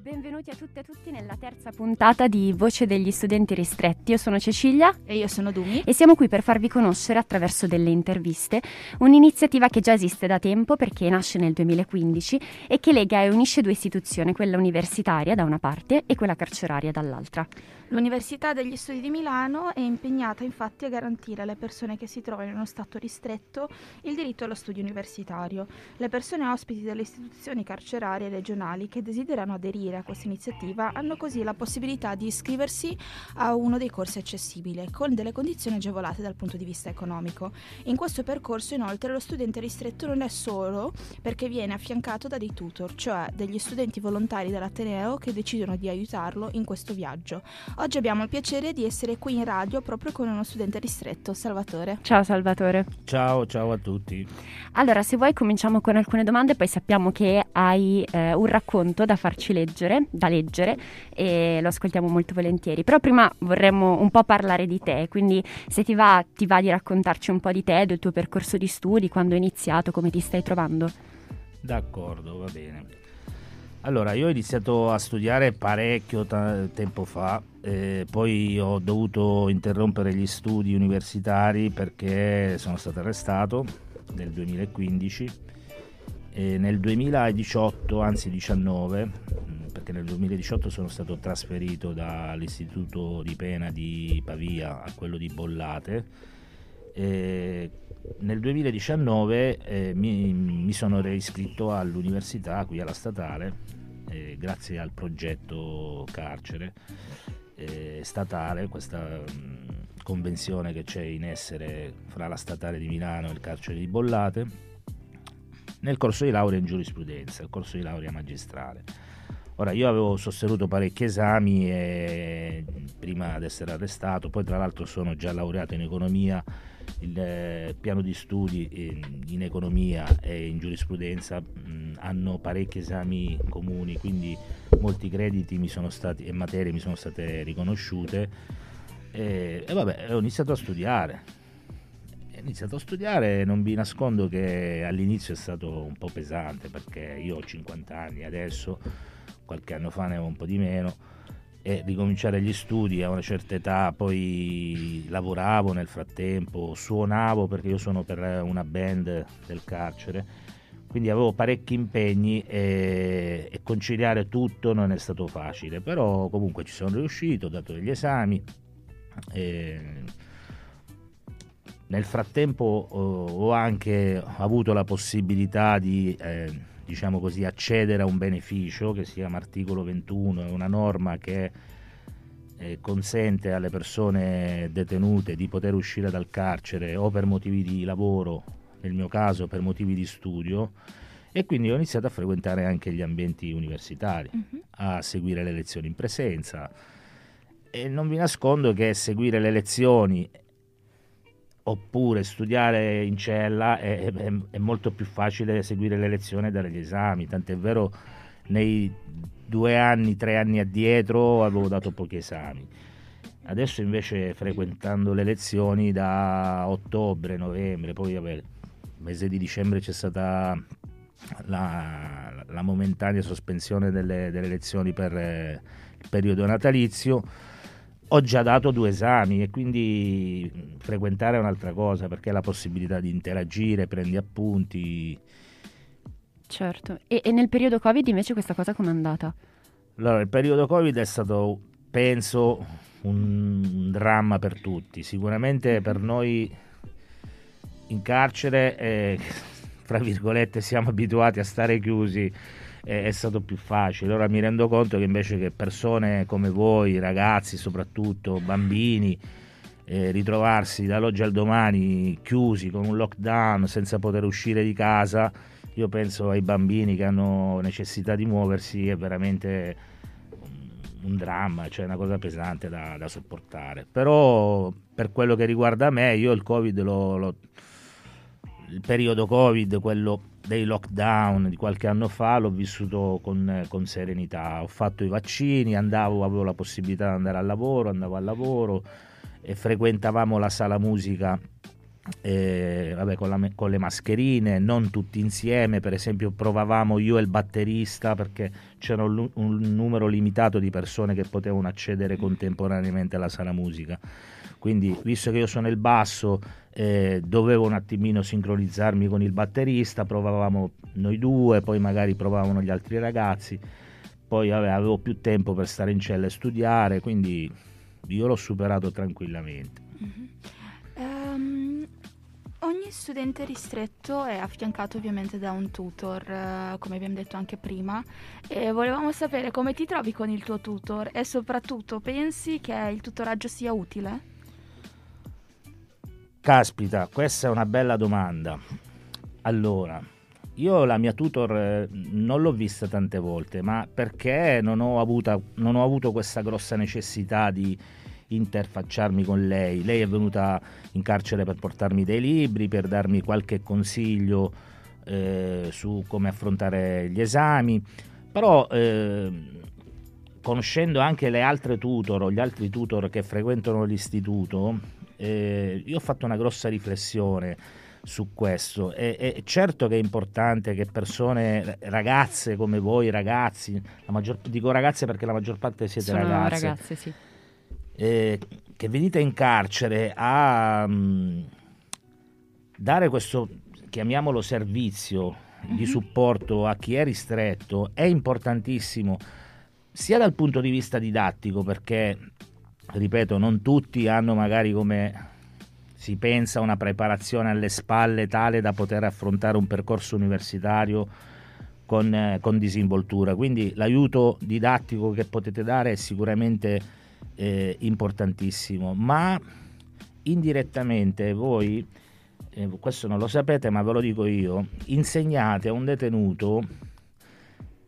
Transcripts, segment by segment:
benvenuti a tutte e tutti nella terza puntata di Voce degli studenti ristretti. Io sono Cecilia e io sono Dumi e siamo qui per farvi conoscere attraverso delle interviste un'iniziativa che già esiste da tempo perché nasce nel 2015 e che lega e unisce due istituzioni, quella universitaria da una parte e quella carceraria dall'altra. L'Università degli Studi di Milano è impegnata infatti a garantire alle persone che si trovano in uno stato ristretto il diritto allo studio universitario. Le persone ospiti delle istituzioni carcerarie regionali che desiderano aderire a questa iniziativa hanno così la possibilità di iscriversi a uno dei corsi accessibili con delle condizioni agevolate dal punto di vista economico. In questo percorso inoltre lo studente ristretto non è solo perché viene affiancato da dei tutor, cioè degli studenti volontari dell'Ateneo che decidono di aiutarlo in questo viaggio. Oggi abbiamo il piacere di essere qui in radio proprio con uno studente ristretto, Salvatore. Ciao Salvatore. Ciao, ciao a tutti. Allora, se vuoi cominciamo con alcune domande, poi sappiamo che hai eh, un racconto da farci leggere, da leggere e lo ascoltiamo molto volentieri. Però prima vorremmo un po' parlare di te, quindi se ti va, ti va di raccontarci un po' di te, del tuo percorso di studi, quando hai iniziato, come ti stai trovando. D'accordo, va bene. Allora, io ho iniziato a studiare parecchio ta- tempo fa, eh, poi ho dovuto interrompere gli studi universitari perché sono stato arrestato nel 2015 e nel 2018, anzi 19, mm, perché nel 2018 sono stato trasferito dall'istituto di pena di Pavia a quello di Bollate. E nel 2019 eh, mi, mi, sono reiscritto all'università, qui alla statale, eh, grazie al progetto carcere eh, statale, questa mh, mm, convenzione che c'è in essere fra la statale di Milano e il carcere di Bollate, nel corso di laurea in giurisprudenza, il corso di laurea magistrale. Ora io avevo sostenuto parecchi esami e, prima di essere arrestato, poi tra l'altro sono già laureato in economia il eh, piano di studi in, in, economia e in giurisprudenza hanno parecchi esami comuni, quindi molti crediti stati, e materie mi sono state riconosciute e, e vabbè, ho iniziato a studiare. Ho iniziato a studiare non vi nascondo che all'inizio è stato un po' pesante perché io ho 50 anni adesso, qualche anno fa ne avevo un po' di meno e ricominciare gli studi a una certa età, poi lavoravo nel frattempo, suonavo perché io sono per una band del carcere, quindi avevo parecchi impegni e, e conciliare tutto non è stato facile, però comunque ci sono riuscito, ho dato degli esami. Nel frattempo ho anche avuto la possibilità di eh, diciamo così, accedere a un beneficio che si chiama articolo 21, è una norma che eh, consente alle persone detenute di poter uscire dal carcere o per motivi di lavoro, nel mio caso per motivi di studio, e quindi ho iniziato a frequentare anche gli ambienti universitari, uh-huh. a seguire le lezioni in presenza. E non vi nascondo che seguire le lezioni oppure studiare in cella è, è, è, molto più facile seguire le lezioni e dare gli esami, tant'è vero nei due anni, tre anni addietro avevo dato pochi esami. Adesso invece frequentando le lezioni da ottobre, novembre, poi vabbè, mese di dicembre c'è stata la, la momentanea sospensione delle, delle lezioni per eh, il periodo natalizio ho già dato due esami e quindi frequentare è un'altra cosa perché è la possibilità di interagire, prendi appunti. Certo, e, e nel periodo Covid invece questa cosa com'è andata? Allora, il periodo Covid è stato, penso, un dramma per tutti. Sicuramente per noi in carcere, eh, fra virgolette, siamo abituati a stare chiusi è, è stato più facile. Ora mi rendo conto che invece che persone come voi, ragazzi soprattutto, bambini, eh, ritrovarsi dall'oggi al domani chiusi con un lockdown senza poter uscire di casa, io penso ai bambini che hanno necessità di muoversi, è veramente un dramma, cioè una cosa pesante da, da sopportare. Però per quello che riguarda me, io il Covid lo, lo il periodo Covid, quello dei lockdown di qualche anno fa, l'ho vissuto con, con, serenità. Ho fatto i vaccini, andavo, avevo la possibilità di andare al lavoro, andavo al lavoro e frequentavamo la sala musica eh, vabbè, con, la, con, le mascherine, non tutti insieme, per esempio provavamo io e il batterista perché c'era un, un numero limitato di persone che potevano accedere contemporaneamente alla sala musica. Quindi, visto che io sono il basso, eh, dovevo un attimino sincronizzarmi con il batterista, provavamo noi due, poi magari provavano gli altri ragazzi, poi avevo più tempo per stare in cella e studiare, quindi io l'ho superato tranquillamente. Mm-hmm. Um, ogni studente ristretto è affiancato ovviamente da un tutor, uh, come abbiamo detto anche prima, e volevamo sapere come ti trovi con il tuo tutor e soprattutto pensi che il tutoraggio sia utile? Caspita, questa è una bella domanda. Allora, io la mia tutor eh, non l'ho vista tante volte, ma perché non ho, avuto, non ho avuto questa grossa necessità di interfacciarmi con lei. Lei è venuta in carcere per portarmi dei libri, per darmi qualche consiglio eh, su come affrontare gli esami, però eh, conoscendo anche le altre tutor o gli altri tutor che frequentano l'istituto, eh, io ho fatto una grossa riflessione su questo. E, e, certo che è importante che persone, ragazze come voi, ragazzi, maggior, dico ragazze perché la maggior parte siete Sono ragazze, ragazze sì. eh, che venite in carcere a um, dare questo, chiamiamolo servizio mm-hmm. di mhm. supporto a chi è ristretto, è importantissimo sia dal punto di vista didattico perché ripeto, non tutti hanno magari come si pensa una preparazione alle spalle tale da poter affrontare un percorso universitario con, eh, con disinvoltura. Quindi l'aiuto didattico che potete dare è sicuramente eh, importantissimo, ma indirettamente voi, eh, questo non lo sapete ma ve lo dico io, insegnate a un detenuto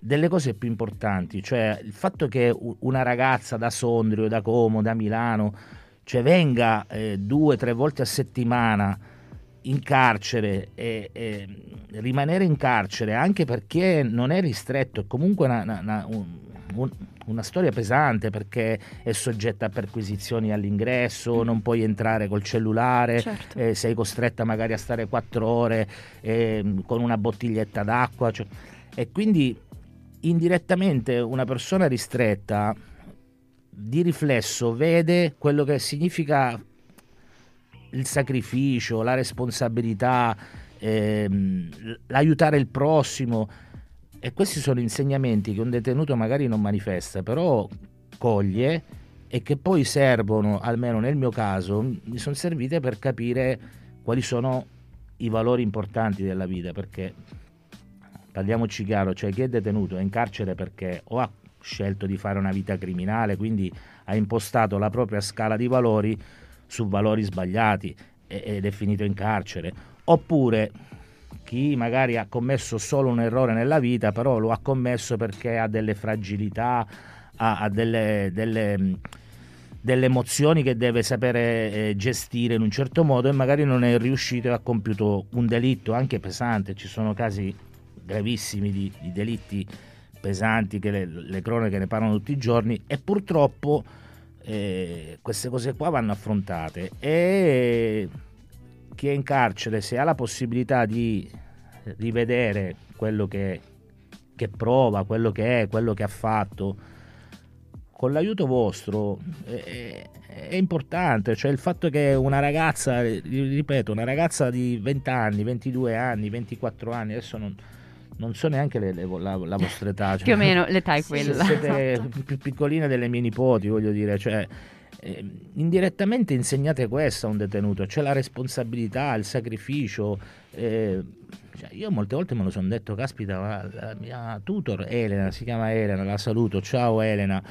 delle cose più importanti, cioè il fatto che una ragazza da Sondrio, da Como, da Milano, cioè venga eh, due o tre volte a settimana in carcere e, e, rimanere in carcere anche perché non è ristretto, è comunque una, una, un, una, storia pesante perché è soggetta a perquisizioni all'ingresso, non puoi entrare col cellulare, certo. eh, sei costretta magari a stare quattro ore eh, con una bottiglietta d'acqua. Cioè, e quindi indirettamente una persona ristretta di riflesso vede quello che significa il sacrificio, la responsabilità, ehm, l'aiutare il prossimo. E questi sono insegnamenti che un detenuto magari non manifesta, però coglie e che poi servono, almeno nel mio caso, mi sono servite per capire quali sono i valori importanti della vita, perché parliamoci chiaro, cioè chi è detenuto è in carcere perché o ha scelto di fare una vita criminale, quindi ha impostato la propria scala di valori su valori sbagliati ed è finito in carcere, oppure chi magari ha commesso solo un errore nella vita, però lo ha commesso perché ha delle fragilità, ha, ha delle, delle, delle, emozioni che deve sapere eh, gestire in un certo modo e magari non è riuscito e ha compiuto un delitto anche pesante. Ci sono casi gravissimi di, di delitti pesanti che le, le, cronache ne parlano tutti i giorni e purtroppo eh, queste cose qua vanno affrontate. E chi è in carcere se ha la possibilità di rivedere quello che, che prova, quello che è, quello che ha fatto con l'aiuto vostro è, è, importante, cioè il fatto che una ragazza, ripeto, una ragazza di 20 anni, 22 anni, 24 anni, adesso non, non so neanche le, le, la, la, vostra età. Cioè, Più o meno l'età è quella. Siete esatto. più piccoline delle mie nipoti, voglio dire, cioè, eh, indirettamente insegnate questo a un detenuto, c'è la responsabilità, il sacrificio. Eh, cioè io molte volte me lo sono detto, caspita, la mia tutor Elena, si chiama Elena, la saluto, ciao Elena.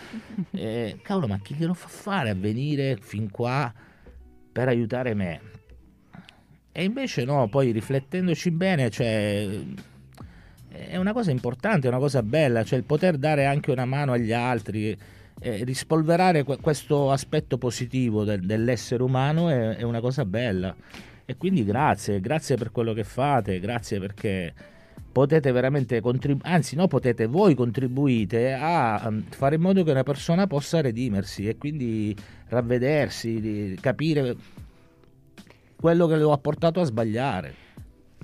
Eh, cavolo, ma chi glielo fa fare a venire fin qua per aiutare me? E invece no, poi riflettendoci bene, cioè è una cosa importante, è una cosa bella, cioè il poter dare anche una mano agli altri, eh, rispolverare que- questo aspetto positivo del- dell'essere umano è-, è, una cosa bella. E quindi grazie, grazie per quello che fate, grazie perché potete veramente contribuire, anzi no potete, voi contribuite a um, fare in modo che una persona possa redimersi e quindi ravvedersi, capire quello che lo ha portato a sbagliare.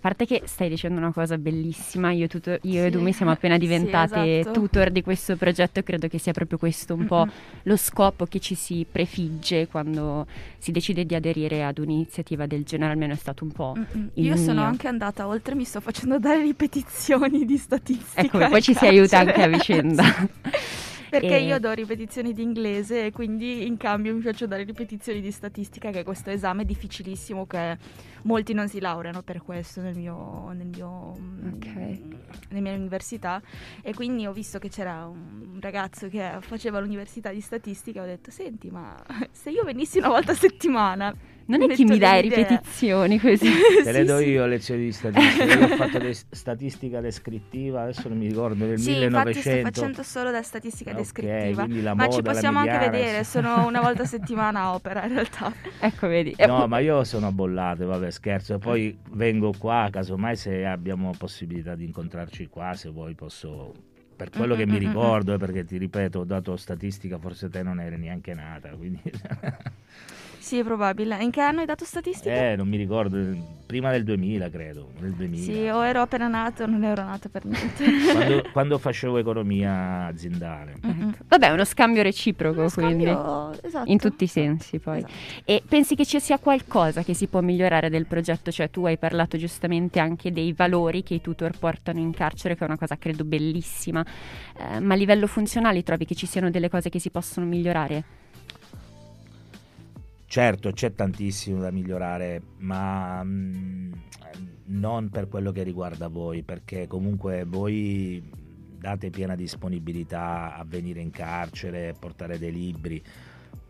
A parte che stai dicendo una cosa bellissima, io, tutor, io sì. e Dumi siamo appena diventate sì, esatto. tutor di questo progetto e credo che sia proprio questo un po' lo scopo che ci si prefigge quando si decide di aderire ad un'iniziativa del genere, almeno è stato un po' Io mio. sono anche andata oltre, mi sto facendo dare ripetizioni di statistica. Ecco, poi ci si aiuta anche a vicenda. Perché e... io do ripetizioni di inglese e quindi in cambio mi faccio dare ripetizioni di statistica, che è questo esame difficilissimo che molti non si laureano per questo nel mio, nel mio, okay. nella mia università. E quindi ho visto che c'era un ragazzo che faceva l'università di statistica e ho detto, senti, ma se io venissi una volta a settimana non è che mi dai ripetizioni così. Te le do io lezioni di statistica. Io ho fatto de- statistica descrittiva, adesso non mi ricordo, nel sì, 1900. Sì, sto facendo solo da statistica okay, descrittiva. Ma ci possiamo anche vedere, sono una volta a settimana a opera in realtà. Ecco, vedi. No, ma io sono a bollate, vabbè, scherzo. E poi vengo qua, casomai se abbiamo possibilità di incontrarci qua, se vuoi posso per quello mm-hmm. che mi ricordo, perché ti ripeto, ho dato statistica, forse te non eri neanche nata, quindi... Sì, è probabile. In che anno hai dato statistica? Eh, non mi ricordo, prima del 2000 credo, nel 2000. Sì, o ero appena nato o non ero nato per niente. quando, quando, facevo economia aziendale. Mm-hmm. Vabbè, è uno scambio reciproco, uno quindi. Scambio, esatto. In tutti i sensi poi. Esatto. E pensi che ci sia qualcosa che si può migliorare del progetto? Cioè tu hai parlato giustamente anche dei valori che i tutor portano in carcere, che è una cosa credo bellissima, eh, ma a livello funzionale trovi che ci siano delle cose che si possono migliorare? Certo, c'è tantissimo da migliorare, ma mh, mm, non per quello che riguarda voi, perché comunque voi date piena disponibilità a venire in carcere, portare dei libri,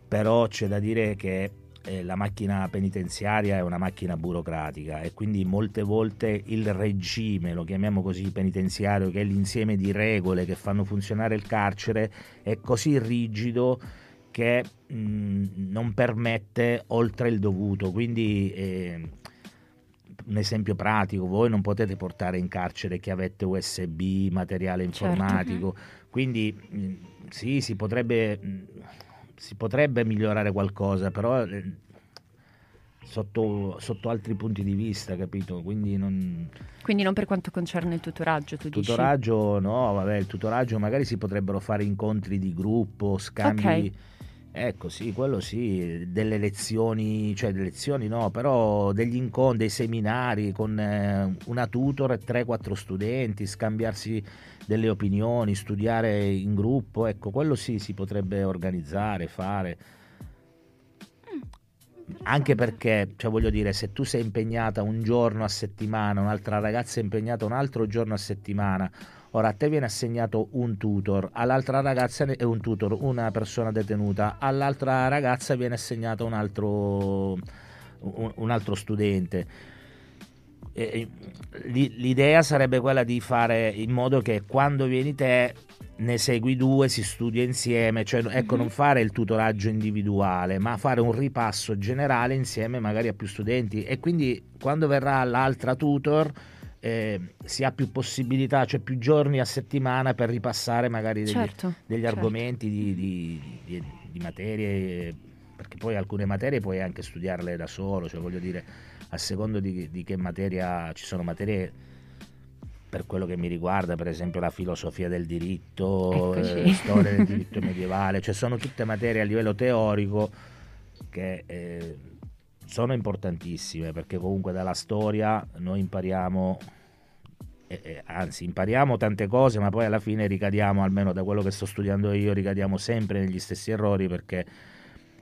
però c'è da dire che eh, la macchina penitenziaria è una macchina burocratica e quindi molte volte il regime, lo chiamiamo così penitenziario, che è l'insieme di regole che fanno funzionare il carcere, è così rigido che mh, mm, non permette oltre il dovuto. Quindi eh, un esempio pratico, voi non potete portare in carcere chiavette USB, materiale certo. informatico, certo. quindi mh, mm, sì, si potrebbe, mh, mm, si potrebbe, migliorare qualcosa, però eh, sotto, sotto, altri punti di vista, capito? Quindi non... Quindi non per quanto concerne il tutoraggio, tu tutoraggio, dici? no, vabbè, il tutoraggio magari si potrebbero fare incontri di gruppo, scambi... Okay Ecco, sì, quello sì, delle lezioni, cioè delle lezioni no, però degli incontri, dei seminari con eh, una tutor e 3-4 studenti, scambiarsi delle opinioni, studiare in gruppo, ecco, quello sì si potrebbe organizzare, fare. Mm, Anche perché, cioè voglio dire, se tu sei impegnata un giorno a settimana, un'altra ragazza è impegnata un altro giorno a settimana, Ora a te viene assegnato un tutor, all'altra ragazza è un tutor, una persona detenuta, all'altra ragazza viene assegnato un altro, un, altro studente. L'idea sarebbe quella di fare in modo che quando vieni te ne segui due, si studia insieme, cioè ecco mm-hmm. non fare il tutoraggio individuale, ma fare un ripasso generale insieme magari a più studenti e quindi quando verrà l'altra tutor eh, si ha più possibilità, cioè più giorni a settimana per ripassare magari degli, certo, degli certo. argomenti di, di, di, di, materie, perché poi alcune materie puoi anche studiarle da solo, cioè voglio dire, a secondo di, che materia ci sono materie per quello che mi riguarda, per esempio la filosofia del diritto, eh, storia del diritto medievale, cioè sono tutte materie a livello teorico che eh, sono importantissime perché comunque dalla storia noi impariamo, eh, eh, anzi impariamo tante cose ma poi alla fine ricadiamo, almeno da quello che sto studiando io, ricadiamo sempre negli stessi errori perché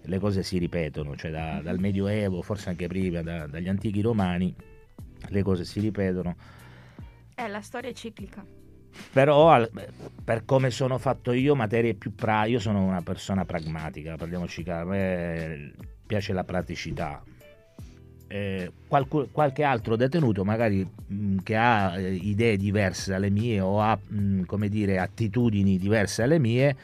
le cose si ripetono, cioè da, dal Medioevo, forse anche prima, da, dagli antichi romani, le cose si ripetono. Eh, la storia è ciclica. Però per come sono fatto io, materie più pra... Io sono una persona pragmatica, parliamoci chiaro, a me piace la praticità, eh, qualche, qualche altro detenuto magari mh, che ha eh, idee diverse dalle mie o ha mh, come dire attitudini diverse dalle mie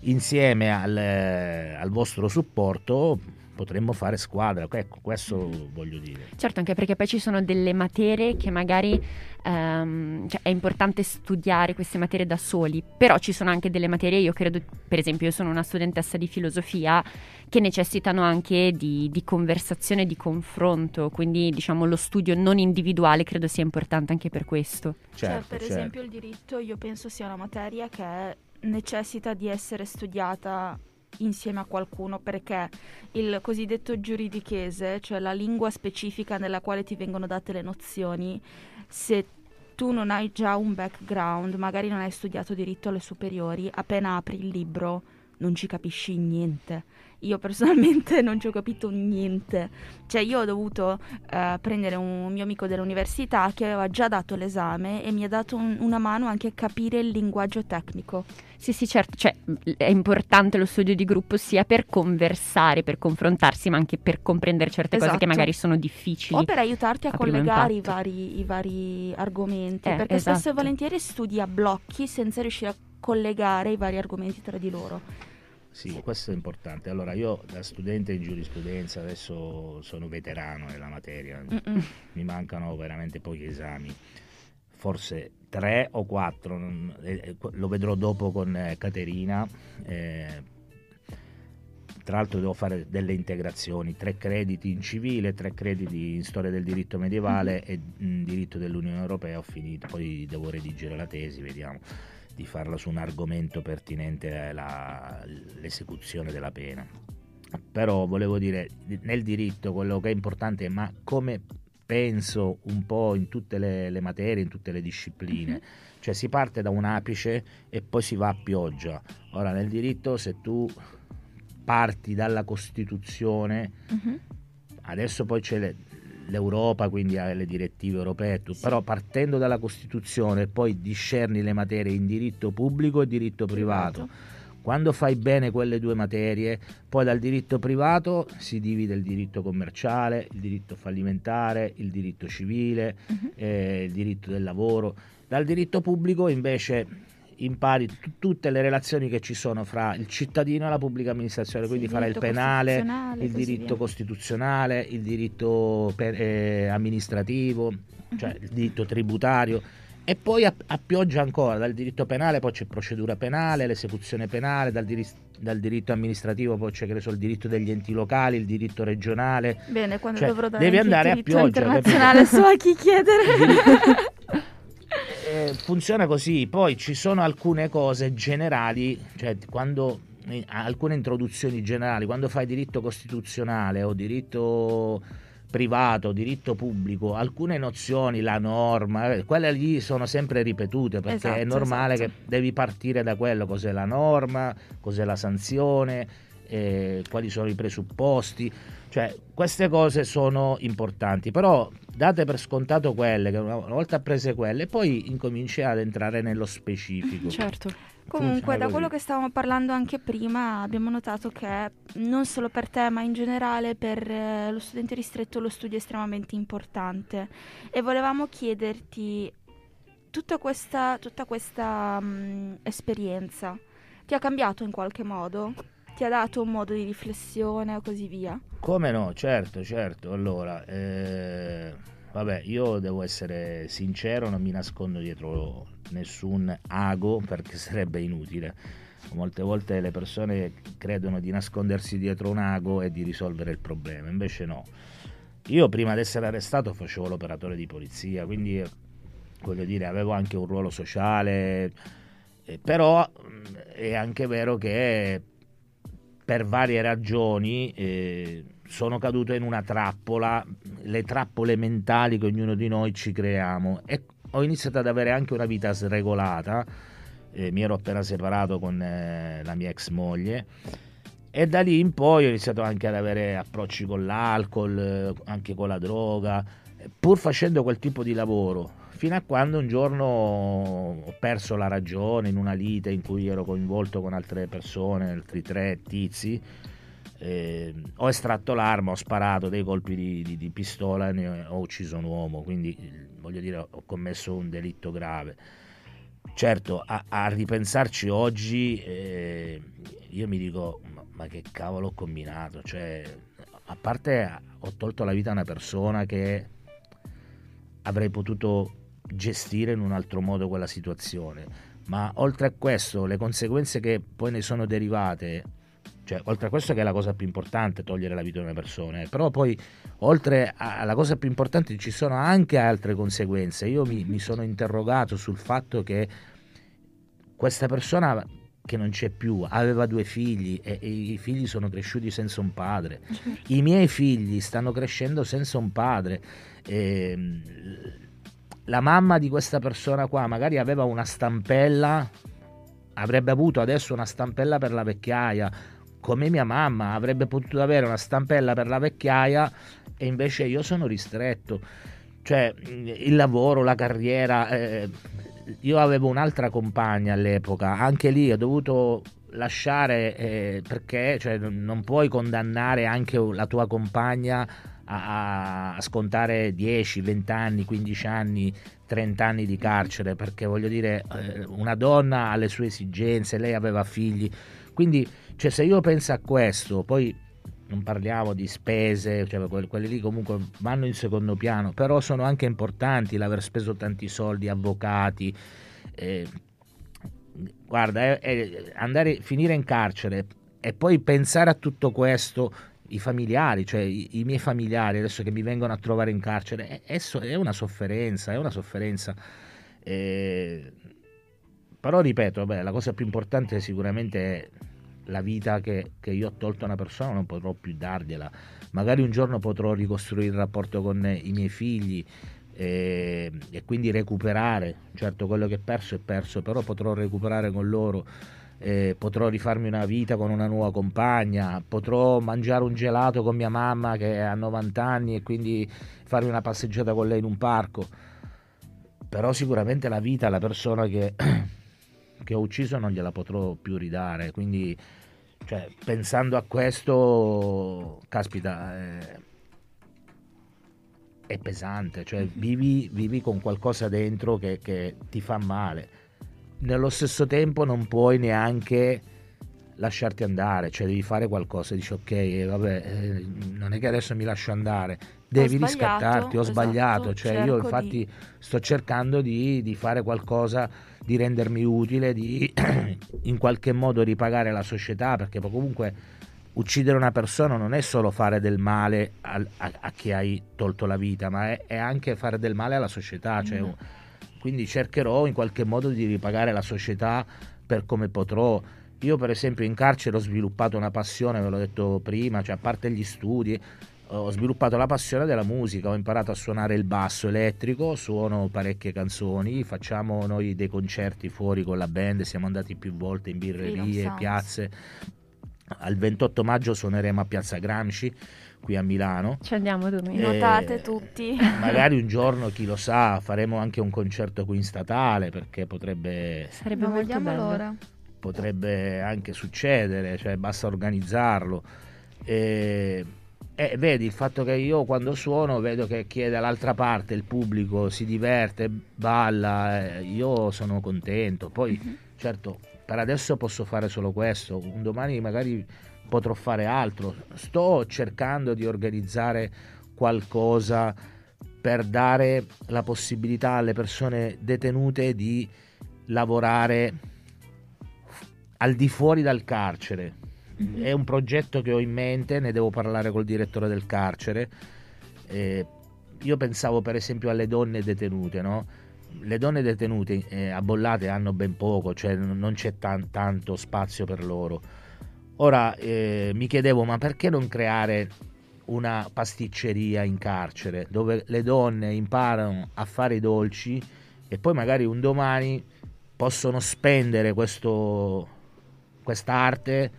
insieme al, eh, al vostro supporto potremmo fare squadra. Ecco, questo voglio dire. Certo, anche perché poi ci sono delle materie che magari um, cioè è importante studiare queste materie da soli, però ci sono anche delle materie, io credo, per esempio, io sono una studentessa di filosofia, che necessitano anche di, di conversazione, di confronto, quindi diciamo lo studio non individuale credo sia importante anche per questo. Certo, cioè, per certo. esempio il diritto io penso sia una materia che necessita di essere studiata insieme a qualcuno perché il cosiddetto giuridichese, cioè la lingua specifica nella quale ti vengono date le nozioni, se tu non hai già un background, magari non hai studiato diritto alle superiori, appena apri il libro non ci capisci niente io personalmente non ci ho capito niente. Cioè io ho dovuto uh, prendere un mio amico dell'università che aveva già dato l'esame e mi ha dato un, una mano anche a capire il linguaggio tecnico. Sì, sì, certo, cioè, è importante lo studio di gruppo sia per conversare, per confrontarsi, ma anche per comprendere certe esatto. cose che esatto. magari sono difficili. O per aiutarti a, a collegare i vari, i vari, argomenti, eh, perché esatto. spesso e volentieri studi a blocchi senza riuscire a collegare i vari argomenti tra di loro. Sì, questo è importante. Allora, io da studente in giurisprudenza adesso sono veterano nella materia, Mm-mm. mi mancano veramente pochi esami, forse tre o quattro, eh, eh, lo vedrò dopo con eh, Caterina. Eh, tra l'altro devo fare delle integrazioni, tre crediti in civile, tre crediti in storia del diritto medievale mm-hmm. e in diritto dell'Unione Europea, ho finito, poi devo redigere la tesi, vediamo di farla su un argomento pertinente all'esecuzione della pena. Però volevo dire, nel diritto quello che è importante è ma come penso un po' in tutte le, le materie, in tutte le discipline. Uh-huh. Cioè si parte da un apice e poi si va a pioggia. Ora nel diritto se tu parti dalla Costituzione, uh-huh. adesso poi c'è l'Europa, quindi le direttive europee, tutto. però partendo dalla Costituzione poi discerni le materie in diritto pubblico e diritto privato. privato. Quando fai bene quelle due materie, poi dal diritto privato si divide il diritto commerciale, il diritto fallimentare, il diritto civile, uh-huh. eh, il diritto del lavoro. Dal diritto pubblico invece impari t- tutte le relazioni che ci sono fra il cittadino e la pubblica amministrazione, sì, quindi farai il penale, il diritto via. costituzionale, il diritto per, eh, amministrativo, cioè il diritto tributario. E poi a, a, pioggia ancora, dal diritto penale poi c'è procedura penale, l'esecuzione penale, dal, dir- dal diritto amministrativo poi c'è so, il diritto degli enti locali, il diritto regionale. Bene, quando cioè, dovrò dare devi andare a pioggia. internazionale so a chi chiedere. Eh, funziona così, poi ci sono alcune cose generali, cioè quando alcune introduzioni generali, quando fai diritto costituzionale o diritto privato, diritto pubblico, alcune nozioni, la norma, eh, quelle lì sono sempre ripetute perché esatto, è normale esatto. che devi partire da quello, cos'è la norma, cos'è la sanzione, eh, quali sono i presupposti, cioè queste cose sono importanti, però date per scontato quelle, che una volta prese quelle, poi incominci ad entrare nello specifico. Certo. Comunque, da quello che stavamo parlando anche prima, abbiamo notato che non solo per te, ma in generale per eh, lo studente ristretto lo studio è estremamente importante. E volevamo chiederti, tutta questa, tutta questa mh, esperienza ti ha cambiato in qualche modo? Ti ha dato un modo di riflessione o così via? Come no, certo, certo. Allora, eh, vabbè, io devo essere sincero, non mi nascondo dietro nessun ago perché sarebbe inutile. Molte volte le persone credono di nascondersi dietro un ago e di risolvere il problema, invece no. Io prima di essere arrestato facevo l'operatore di polizia, quindi voglio dire, avevo anche un ruolo sociale, eh, però è anche vero che per varie ragioni eh, sono caduto in una trappola, le trappole mentali che ognuno di noi ci creiamo. E ho iniziato ad avere anche una vita sregolata, eh, mi ero appena separato con eh, la mia ex moglie. E da lì in poi ho iniziato anche ad avere approcci con l'alcol, eh, anche con la droga, pur facendo quel tipo di lavoro fino a quando un giorno ho perso la ragione in una lite in cui ero coinvolto con altre persone, altri tre tizi. Eh, ho estratto l'arma, ho sparato dei colpi di, di, di pistola e ho ucciso un uomo, quindi voglio dire ho commesso un delitto grave. Certo, a, a ripensarci oggi eh, io mi dico ma, ma, che cavolo ho combinato, cioè parte ho tolto la vita a una persona che avrei potuto gestire in un altro modo quella situazione, ma oltre a questo le conseguenze che poi ne sono derivate cioè, oltre a questo che è la cosa più importante, togliere la vita di una persona, eh, però poi oltre alla cosa più importante ci sono anche altre conseguenze. Io mi, mi sono interrogato sul fatto che questa persona che non c'è più, aveva due figli e, e, i figli sono cresciuti senza un padre. Certo. I miei figli stanno crescendo senza un padre. E, ehm, la mamma di questa persona qua magari aveva una stampella, avrebbe avuto adesso una stampella per la vecchiaia, come mia mamma avrebbe potuto avere una stampella per la vecchiaia e invece io sono ristretto. Cioè il lavoro, la carriera, eh, io avevo un'altra compagna all'epoca, anche lì ho dovuto lasciare eh, perché cioè, non puoi condannare anche la tua compagna a, a, scontare 10, 20 anni, 15 anni, 30 anni di carcere perché voglio dire eh, una donna ha le sue esigenze, lei aveva figli, quindi cioè, se io penso a questo, poi non parliamo di spese, cioè quelli lì comunque vanno in secondo piano, però sono anche importanti l'aver speso tanti soldi, avvocati. Eh, guarda, è, è andare, finire in carcere e poi pensare a tutto questo, i familiari, cioè i, i, miei familiari adesso che mi vengono a trovare in carcere, è, è una sofferenza, è una sofferenza. Eh, però ripeto, beh, la cosa più importante sicuramente è la vita che, che, io ho tolto a una persona non potrò più dargliela. Magari un giorno potrò ricostruire il rapporto con i miei figli e, e quindi recuperare. Certo, quello che è perso è perso, però potrò recuperare con loro. Eh, potrò rifarmi una vita con una nuova compagna, potrò mangiare un gelato con mia mamma che ha 90 anni e quindi farmi una passeggiata con lei in un parco. Però sicuramente la vita, la persona che, che ho ucciso non gliela potrò più ridare, quindi cioè, pensando a questo, caspita, è, è pesante, cioè mhm. vivi, vivi, con qualcosa dentro che, che ti fa male. Nello stesso tempo non puoi neanche lasciarti andare, cioè devi fare qualcosa, dici ok, eh, vabbè, eh, non è che adesso mi lascio andare, devi ho riscattarti, ho esatto, sbagliato, cioè io infatti di... sto cercando di, di, fare qualcosa, di rendermi utile, di in qualche modo ripagare la società, perché comunque uccidere una persona non è solo fare del male a, a, a chi hai tolto la vita, ma è, è, anche fare del male alla società, cioè, mm. Quindi cercherò in qualche modo di ripagare la società per come potrò io per esempio in carcere ho sviluppato una passione, ve l'ho detto prima, cioè a parte gli studi, ho sviluppato la passione della musica, ho imparato a suonare il basso elettrico, suono parecchie canzoni, facciamo noi dei concerti fuori con la band, siamo andati più volte in birrerie, piazze. Al 28 maggio suoneremo a Piazza Gramsci qui a Milano. Ci andiamo noi. Notate tutti. Magari un giorno, chi lo sa, faremo anche un concerto qui in statale perché potrebbe... Sarebbe non molto bello. L'ora potrebbe anche succedere, cioè basta organizzarlo. E, e, vedi il fatto che io quando suono vedo che chi è dall'altra parte, il pubblico si diverte, balla, eh, io sono contento. Poi mm-hmm. certo per adesso posso fare solo questo, un domani magari potrò fare altro. Sto cercando di organizzare qualcosa per dare la possibilità alle persone detenute di lavorare al di fuori dal carcere. Mm-hmm. È un progetto che ho in mente, ne devo parlare col direttore del carcere. Eh, io pensavo per esempio alle donne detenute, no? Le donne detenute eh, a Bollate hanno ben poco, cioè non c'è tan- tanto spazio per loro. Ora eh, mi chiedevo, ma perché non creare una pasticceria in carcere dove le donne imparano a fare i dolci e poi magari un domani possono spendere questo, quest'arte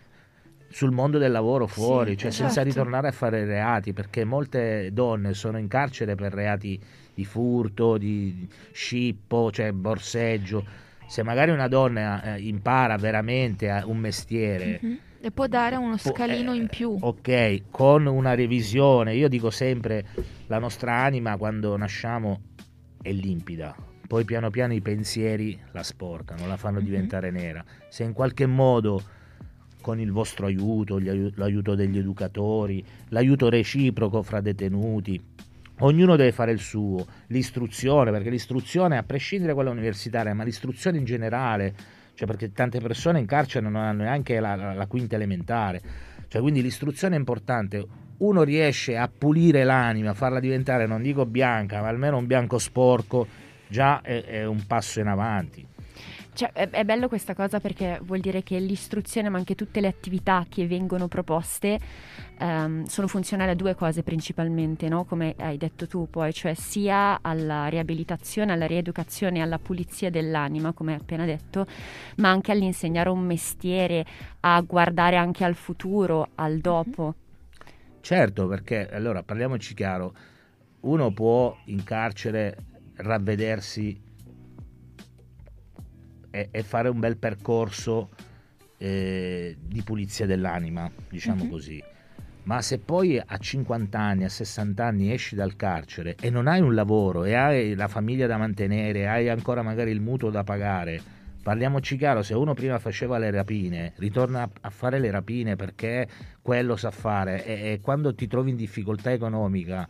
sul mondo del lavoro fuori, sì, cioè esatto. senza ritornare a fare reati, perché molte donne sono in carcere per reati di furto, di scippo, cioè borseggio. Se magari una donna eh, impara veramente un mestiere mm-hmm. E può dare uno scalino eh, in più. Ok, con una revisione, io dico sempre la nostra anima quando nasciamo è limpida, poi piano piano i pensieri la sporcano, la fanno mm-hmm. diventare nera. Se in qualche modo con il vostro aiuto, l'aiuto degli educatori, l'aiuto reciproco fra detenuti. Ognuno deve fare il suo, l'istruzione, perché l'istruzione, a prescindere da quella universitaria, ma l'istruzione in generale, cioè perché tante persone in carcere non hanno neanche la, la, la quinta elementare, cioè quindi l'istruzione è importante. Uno riesce a pulire l'anima, a farla diventare, non dico bianca, ma almeno un bianco sporco, già è, è un passo in avanti. Cioè, è, è, bello questa cosa perché vuol dire che l'istruzione, ma anche tutte le attività che vengono proposte, um, sono funzionali a due cose principalmente, no? come hai detto tu poi, cioè sia alla riabilitazione, alla rieducazione, alla pulizia dell'anima, come hai appena detto, ma anche all'insegnare un mestiere, a guardare anche al futuro, al mhm. dopo. Certo, perché allora parliamoci chiaro, uno può in carcere ravvedersi e, e fare un bel percorso eh, di pulizia dell'anima, diciamo mm-hmm. così. Ma se poi a 50 anni, a 60 anni esci dal carcere e non hai un lavoro e hai la famiglia da mantenere, hai ancora magari il mutuo da pagare, parliamoci chiaro, se uno prima faceva le rapine, ritorna a fare le rapine perché quello sa fare e, e quando ti trovi in difficoltà economica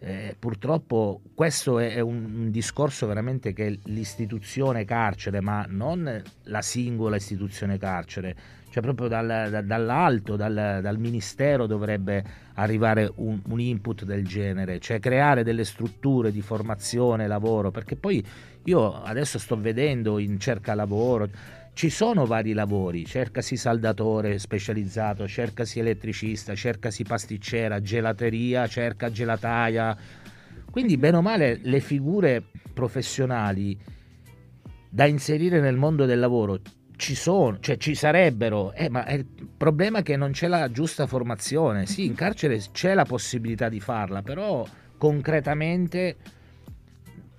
eh, purtroppo questo è, un, un, discorso veramente che l'istituzione carcere, ma non la singola istituzione carcere, cioè proprio dal, da, dall'alto, dal, dal, ministero dovrebbe arrivare un, un, input del genere, cioè creare delle strutture di formazione, lavoro, perché poi io adesso sto vedendo in cerca lavoro, ci sono vari lavori, cercasi saldatore specializzato, cercasi elettricista, cercasi pasticcera, gelateria, cerca gelataia. Quindi bene o male le figure professionali da inserire nel mondo del lavoro ci sono, cioè ci sarebbero, eh, ma il problema è che non c'è la giusta formazione. Sì, in carcere c'è la possibilità di farla, però concretamente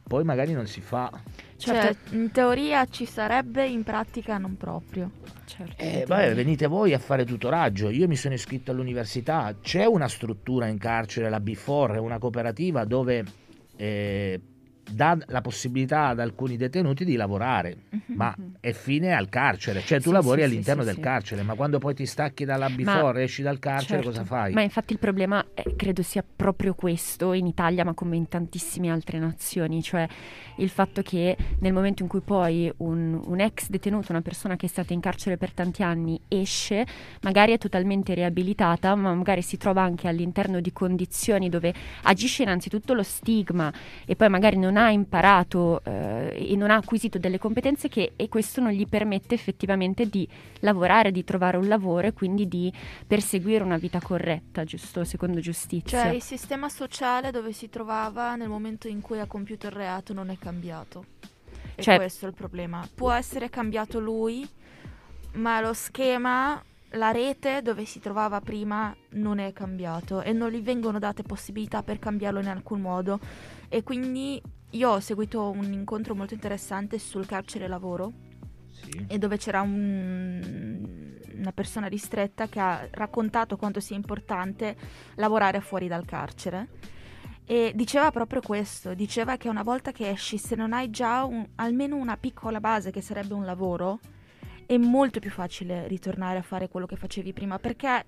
poi magari non si fa. Cioè, certo. in teoria ci sarebbe, in pratica non proprio. Certo. Eh, vabbè, venite voi a fare tutoraggio. Io mi sono iscritto all'università. C'è una struttura in carcere, la B4, è una cooperativa dove eh, dà la possibilità ad alcuni detenuti di lavorare, mm-hmm. ma è fine al carcere, cioè tu sì, lavori sì, all'interno sì, del carcere, ma quando poi ti stacchi dalla before, esci dal carcere, certo. cosa fai? Ma infatti il problema è, credo sia proprio questo in Italia, ma come in tantissime altre nazioni, cioè il fatto che nel momento in cui poi un, un ex detenuto, una persona che è stata in carcere per tanti anni, esce, magari è totalmente riabilitata, ma magari si trova anche all'interno di condizioni dove agisce innanzitutto lo stigma e poi magari non ha imparato eh, e non ha acquisito delle competenze che, e questo non gli permette effettivamente di lavorare, di trovare un lavoro e quindi di perseguire una vita corretta, giusto, secondo giustizia. Cioè il sistema sociale dove si trovava nel momento in cui ha compiuto il reato non è cambiato. E cioè, questo è il problema. Può essere cambiato lui, ma lo schema la rete dove si trovava prima non è cambiato e non gli vengono date possibilità per cambiarlo in alcun modo e quindi io ho seguito un incontro molto interessante sul carcere lavoro sì. e dove c'era un, una persona ristretta che ha raccontato quanto sia importante lavorare fuori dal carcere e diceva proprio questo, diceva che una volta che esci se non hai già un, almeno una piccola base che sarebbe un lavoro è molto più facile ritornare a fare quello che facevi prima perché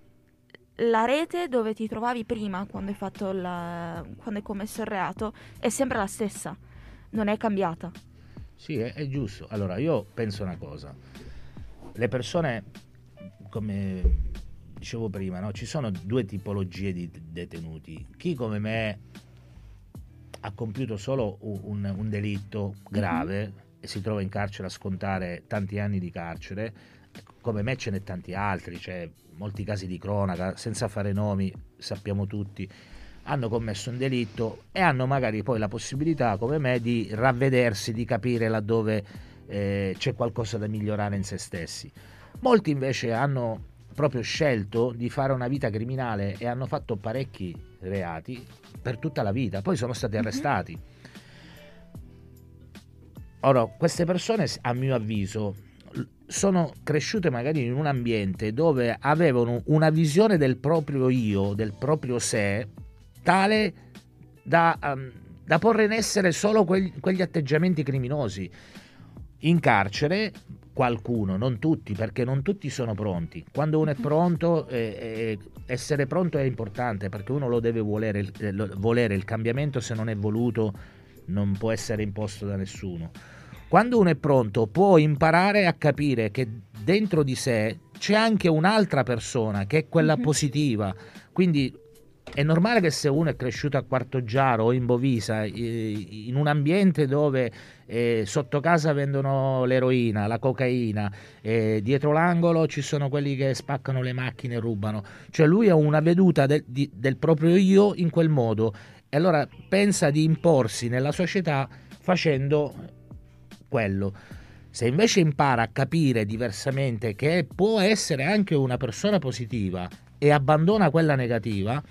la rete dove ti trovavi prima quando hai, fatto la, quando hai commesso il reato è sempre la stessa, non è cambiata. Sì, è, è giusto. Allora, io penso una cosa. Le persone, come dicevo prima, no? ci sono due tipologie di detenuti. Chi come me ha compiuto solo un, un delitto grave mm-hmm. e si trova in carcere a scontare tanti anni di carcere, come me ce n'è tanti altri, cioè molti casi di cronaca, senza fare nomi, sappiamo tutti, hanno commesso un delitto e hanno magari poi la possibilità, come me, di ravvedersi, di capire laddove eh, c'è qualcosa da migliorare in se stessi. Molti invece hanno proprio scelto di fare una vita criminale e hanno fatto parecchi reati per tutta la vita, poi sono stati mhm. arrestati. Ora, queste persone, a mio avviso, sono cresciute magari in un ambiente dove avevano una visione del proprio io, del proprio sé, tale da, um, da porre in essere solo quegli, quegli atteggiamenti criminosi. In carcere qualcuno, non tutti, perché non tutti sono pronti. Quando uno è pronto, eh, essere pronto è importante perché uno lo deve volere, eh, volere, il cambiamento se non è voluto non può essere imposto da nessuno. Quando uno è pronto può imparare a capire che dentro di sé c'è anche un'altra persona che è quella mm-hmm. positiva, quindi è normale che se uno è cresciuto a Quarto Giaro o in Bovisa, in un ambiente dove eh, sotto casa vendono l'eroina, la cocaina, eh, dietro l'angolo ci sono quelli che spaccano le macchine e rubano, cioè lui ha una veduta del, di, del proprio io in quel modo. E allora pensa di imporsi nella società facendo quello. Se invece impara a capire diversamente che può essere anche una persona positiva e abbandona quella negativa,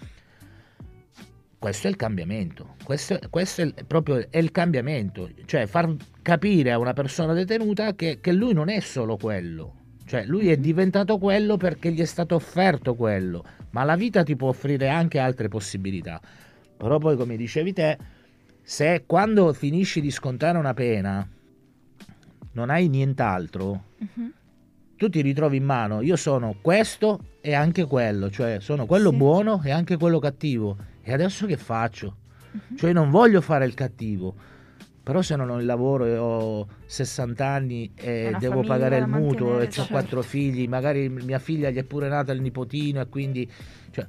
questo è il cambiamento, questo, questo è proprio è il cambiamento, cioè far capire a una persona detenuta che, che lui non è solo quello, cioè lui è diventato quello perché gli è stato offerto quello, ma la vita ti può offrire anche altre possibilità. Però poi come dicevi te, se quando finisci di scontare una pena non hai nient'altro, uh-huh. tu ti ritrovi in mano, io sono questo e anche quello, cioè sono quello sì. buono e anche quello cattivo e adesso che faccio? Uh-huh. Cioè non voglio fare il cattivo, però se non ho il lavoro e ho 60 anni e devo pagare il mutuo e ho certo. quattro figli, magari mia figlia gli è pure nata il nipotino e quindi... Cioè,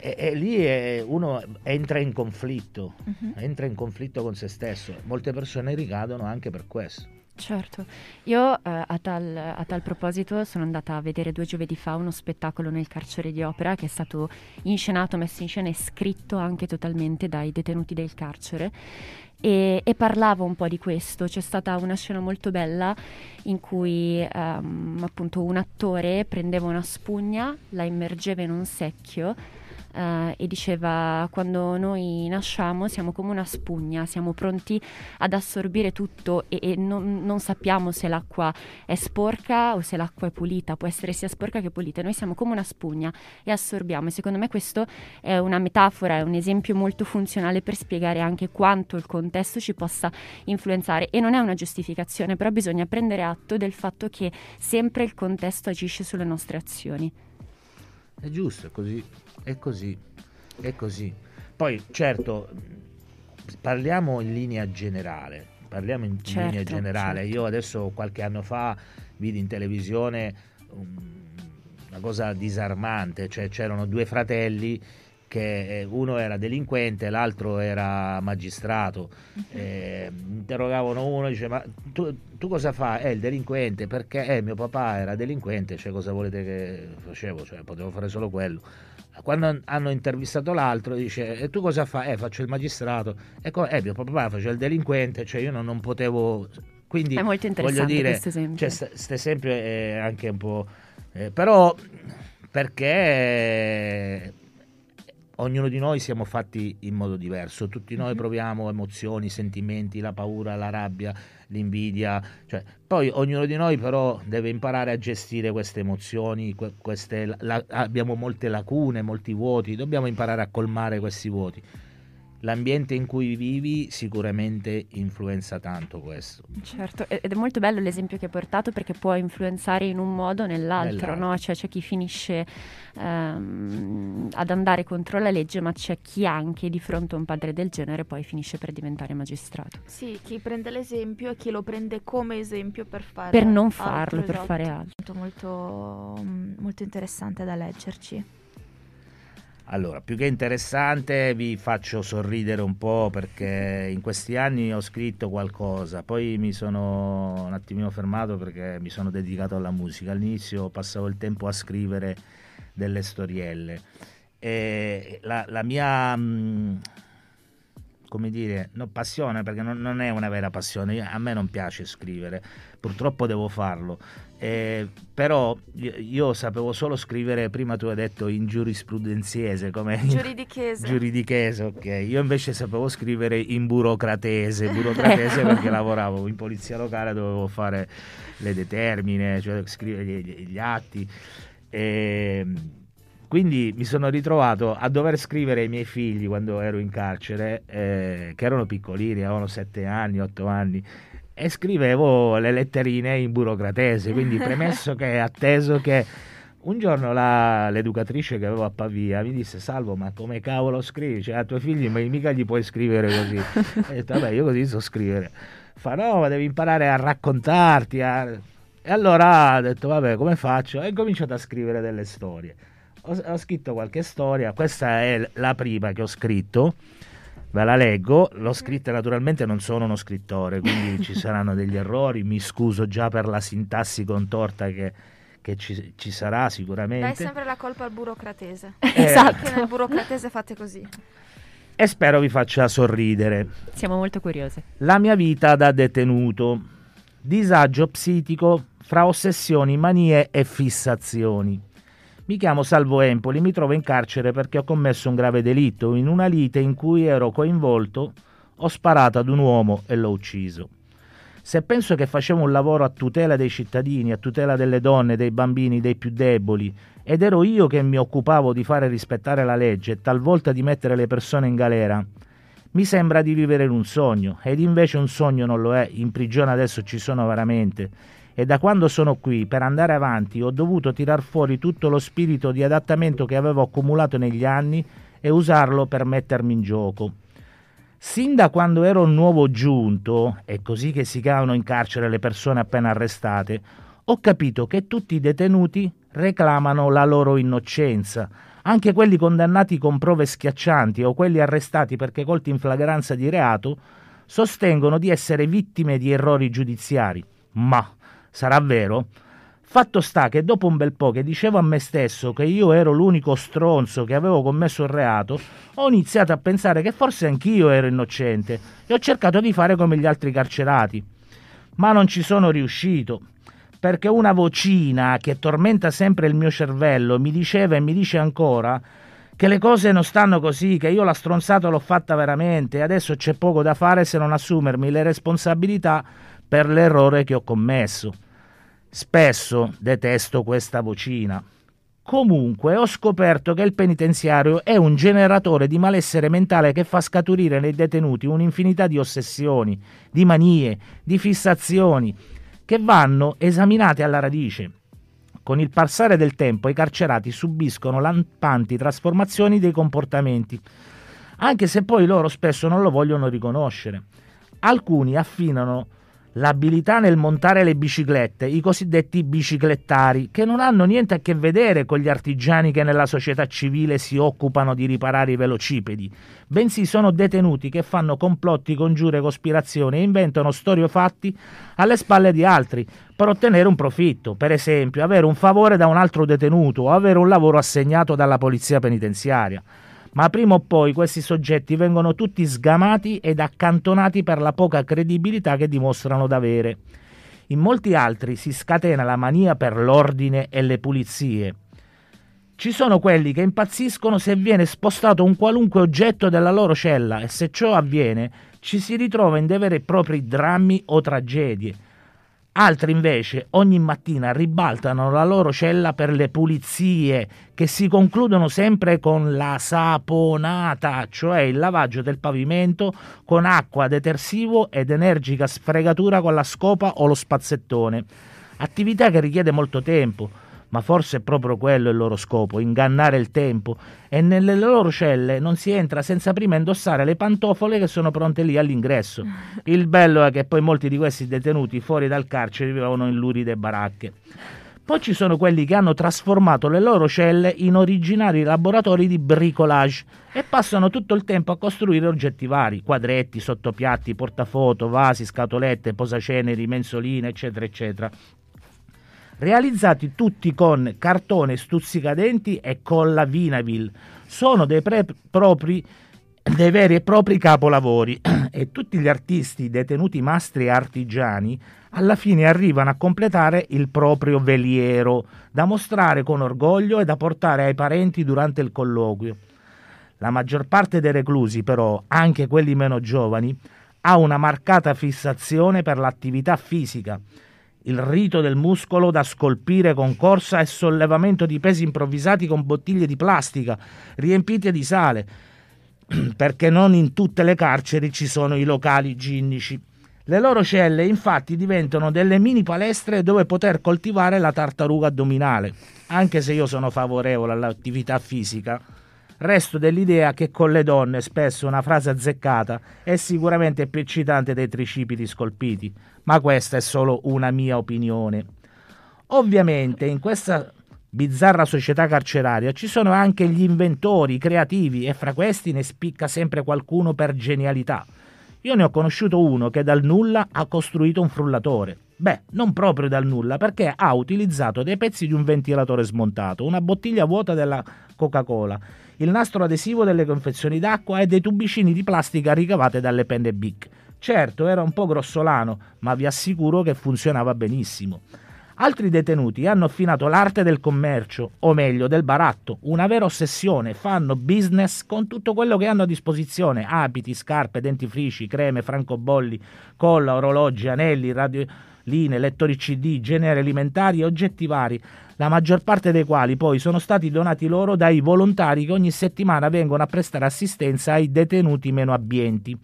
e, e, lì è, uno entra in conflitto, uh-huh. entra in conflitto con se stesso. Molte persone ricadono anche per questo. Certo, io eh, a, tal, a, tal, proposito sono andata a vedere due giovedì fa uno spettacolo nel carcere di opera che è stato inscenato, messo in scena e scritto anche totalmente dai detenuti del carcere e, e, parlavo un po' di questo. C'è stata una scena molto bella in cui um, appunto un attore prendeva una spugna, la immergeva in un secchio eh, e diceva quando noi nasciamo siamo come una spugna, siamo pronti ad assorbire tutto e, e non, non, sappiamo se l'acqua è sporca o se l'acqua è pulita, può essere sia sporca che pulita, noi siamo come una spugna e assorbiamo. E secondo me questo è una metafora, è un esempio molto funzionale per spiegare anche quanto il contesto ci possa influenzare. E non è una giustificazione, però bisogna prendere atto del fatto che sempre il contesto agisce sulle nostre azioni. È giusto, è così. È così, è così. Poi, certo, parliamo in linea generale. Parliamo in, certo, linea generale. Certo. Io adesso qualche anno fa vidi in televisione una cosa disarmante, cioè c'erano due fratelli che eh, uno era delinquente, l'altro era magistrato. Mhm. Eh, interrogavano uno, dice: Ma tu, tu, cosa fai? È il delinquente perché eh, mio papà era delinquente, cioè cosa volete che facevo? Cioè, potevo fare solo quello. Quando hanno intervistato l'altro, dice: E tu cosa fai? Eh, faccio il magistrato. Ecco, eh, mio papà faceva il delinquente, cioè io non, non potevo. Quindi è molto interessante voglio dire, questo esempio. Cioè, st- esempio è anche un po'. Eh, però perché ognuno di noi siamo fatti in modo diverso, tutti noi mhm. proviamo emozioni, sentimenti, la paura, la rabbia, l'invidia, cioè, poi ognuno di noi però deve imparare a gestire queste emozioni, queste, la, abbiamo molte lacune, molti vuoti, dobbiamo imparare a colmare questi vuoti l'ambiente in cui vivi sicuramente influenza tanto questo. Certo, ed è molto bello l'esempio che hai portato perché può influenzare in un modo o nell'altro, no? Cioè c'è chi finisce um, ad andare contro la legge, ma c'è chi anche di fronte a un padre del genere poi finisce per diventare magistrato. Sì, chi prende l'esempio e chi lo prende come esempio per fare Per non farlo, per esatto. fare altro. Molto, molto interessante da leggerci. Allora, più che interessante vi faccio sorridere un po' perché in questi anni ho scritto qualcosa, poi mi sono un attimino fermato perché mi sono dedicato alla musica. All'inizio passavo il tempo a scrivere delle storielle e la, la mia... Mm, come dire, no, passione perché non, non, è una vera passione, a me non piace scrivere, purtroppo devo farlo, eh, però io, io, sapevo solo scrivere, prima tu hai detto in giurisprudenziese, come giuridichese. giuridichese, ok, io invece sapevo scrivere in burocratese, burocratese perché lavoravo in polizia locale, dovevo fare le determine, cioè scrivere gli, gli atti. E, quindi mi sono ritrovato a dover scrivere ai miei figli quando ero in carcere, eh, che erano piccolini, avevano 7 anni, 8 anni, e scrivevo le letterine in burocratese, quindi premesso che atteso che un giorno la, l'educatrice che avevo a Pavia mi disse Salvo ma come cavolo scrivi? Cioè a tuoi figli ma mica gli puoi scrivere così. e ho detto vabbè io così so scrivere. Fa no ma devi imparare a raccontarti. A... E allora ho detto vabbè come faccio? E ho cominciato a scrivere delle storie. Ho, ho scritto qualche storia, questa è la prima che ho scritto ve la leggo. L'ho scritta naturalmente, non sono uno scrittore, quindi ci saranno degli errori. Mi scuso già per la sintassi contorta che, che ci, ci, sarà sicuramente. Dai sempre la colpa al burocratese. Eh, esatto. Che nel burocratese fate così. E spero vi faccia sorridere. Siamo molto curiosi. La mia vita da detenuto. Disagio psitico fra ossessioni, manie e fissazioni. Mi chiamo Salvo Empoli, mi trovo in carcere perché ho commesso un grave delitto. In una lite in cui ero coinvolto, ho sparato ad un uomo e l'ho ucciso. Se penso che facevo un lavoro a tutela dei cittadini, a tutela delle donne, dei bambini, dei più deboli, ed ero io che mi occupavo di fare rispettare la legge e talvolta di mettere le persone in galera, mi sembra di vivere in un sogno, ed invece un sogno non lo è, in prigione adesso ci sono veramente e da quando sono qui per andare avanti ho dovuto tirar fuori tutto lo spirito di adattamento che avevo accumulato negli anni e usarlo per mettermi in gioco. Sin da quando ero nuovo giunto, è così che si chiamano in carcere le persone appena arrestate, ho capito che tutti i detenuti reclamano la loro innocenza, anche quelli condannati con prove schiaccianti o quelli arrestati perché colti in flagranza di reato sostengono di essere vittime di errori giudiziari. Ma sarà vero? Fatto sta che dopo un bel po' che dicevo a me stesso che io ero l'unico stronzo che avevo commesso il reato, ho iniziato a pensare che forse anch'io ero innocente e ho cercato di fare come gli altri carcerati. Ma non ci sono riuscito, perché una vocina che tormenta sempre il mio cervello mi diceva e mi dice ancora che le cose non stanno così, che io la stronzata l'ho fatta veramente e adesso c'è poco da fare se non assumermi le responsabilità per l'errore che ho commesso. Spesso detesto questa vocina. Comunque ho scoperto che il penitenziario è un generatore di malessere mentale che fa scaturire nei detenuti un'infinità di ossessioni, di manie, di fissazioni, che vanno esaminate alla radice. Con il passare del tempo i carcerati subiscono lampanti trasformazioni dei comportamenti, anche se poi loro spesso non lo vogliono riconoscere. Alcuni affinano l'abilità nel montare le biciclette, i cosiddetti biciclettari, che non hanno niente a che vedere con gli artigiani che nella società civile si occupano di riparare i velocipedi, bensì sono detenuti che fanno complotti, congiure, cospirazioni e inventano storie o fatti alle spalle di altri per ottenere un profitto, per esempio avere un favore da un altro detenuto o avere un lavoro assegnato dalla polizia penitenziaria ma prima o poi questi soggetti vengono tutti sgamati ed accantonati per la poca credibilità che dimostrano d'avere. In molti altri si scatena la mania per l'ordine e le pulizie. Ci sono quelli che impazziscono se viene spostato un qualunque oggetto della loro cella e se ciò avviene ci si ritrova in dei veri e propri drammi o tragedie Altri invece ogni mattina ribaltano la loro cella per le pulizie che si concludono sempre con la saponata, cioè il lavaggio del pavimento con acqua, detersivo ed energica sfregatura con la scopa o lo spazzettone. Attività che richiede molto tempo ma forse è proprio quello il loro scopo, ingannare il tempo, e nelle loro celle non si entra senza prima indossare le pantofole che sono pronte lì all'ingresso. Il bello è che poi molti di questi detenuti fuori dal carcere vivevano in luride baracche. Poi ci sono quelli che hanno trasformato le loro celle in originari laboratori di bricolage e passano tutto il tempo a costruire oggetti vari, quadretti, sottopiatti, portafoto, vasi, scatolette, posaceneri, mensoline, eccetera, eccetera realizzati tutti con cartone stuzzicadenti e colla Vinavil. Sono dei, pre- propri, dei veri e propri capolavori e tutti gli artisti detenuti mastri e artigiani alla fine arrivano a completare il proprio veliero da mostrare con orgoglio e da portare ai parenti durante il colloquio. La maggior parte dei reclusi, però, anche quelli meno giovani, ha una marcata fissazione per l'attività fisica il rito del muscolo da scolpire con corsa e sollevamento di pesi improvvisati con bottiglie di plastica riempite di sale, perché non in tutte le carceri ci sono i locali ginnici. Le loro celle infatti diventano delle mini palestre dove poter coltivare la tartaruga addominale. Anche se io sono favorevole all'attività fisica, resto dell'idea che con le donne spesso una frase azzeccata è sicuramente più eccitante dei tricipiti scolpiti, ma questa è solo una mia opinione. Ovviamente in questa bizzarra società carceraria ci sono anche gli inventori, i creativi e fra questi ne spicca sempre qualcuno per genialità. Io ne ho conosciuto uno che dal nulla ha costruito un frullatore. Beh, non proprio dal nulla, perché ha utilizzato dei pezzi di un ventilatore smontato, una bottiglia vuota della Coca-Cola, il nastro adesivo delle confezioni d'acqua e dei tubicini di plastica ricavate dalle penne Bic. Certo, era un po' grossolano, ma vi assicuro che funzionava benissimo. Altri detenuti hanno affinato l'arte del commercio, o meglio del baratto, una vera ossessione, fanno business con tutto quello che hanno a disposizione, abiti, scarpe, dentifrici, creme, francobolli, colla, orologi, anelli, radioline, lettori CD, generi alimentari e oggetti vari, la maggior parte dei quali poi sono stati donati loro dai volontari che ogni settimana vengono a prestare assistenza ai detenuti meno abbienti.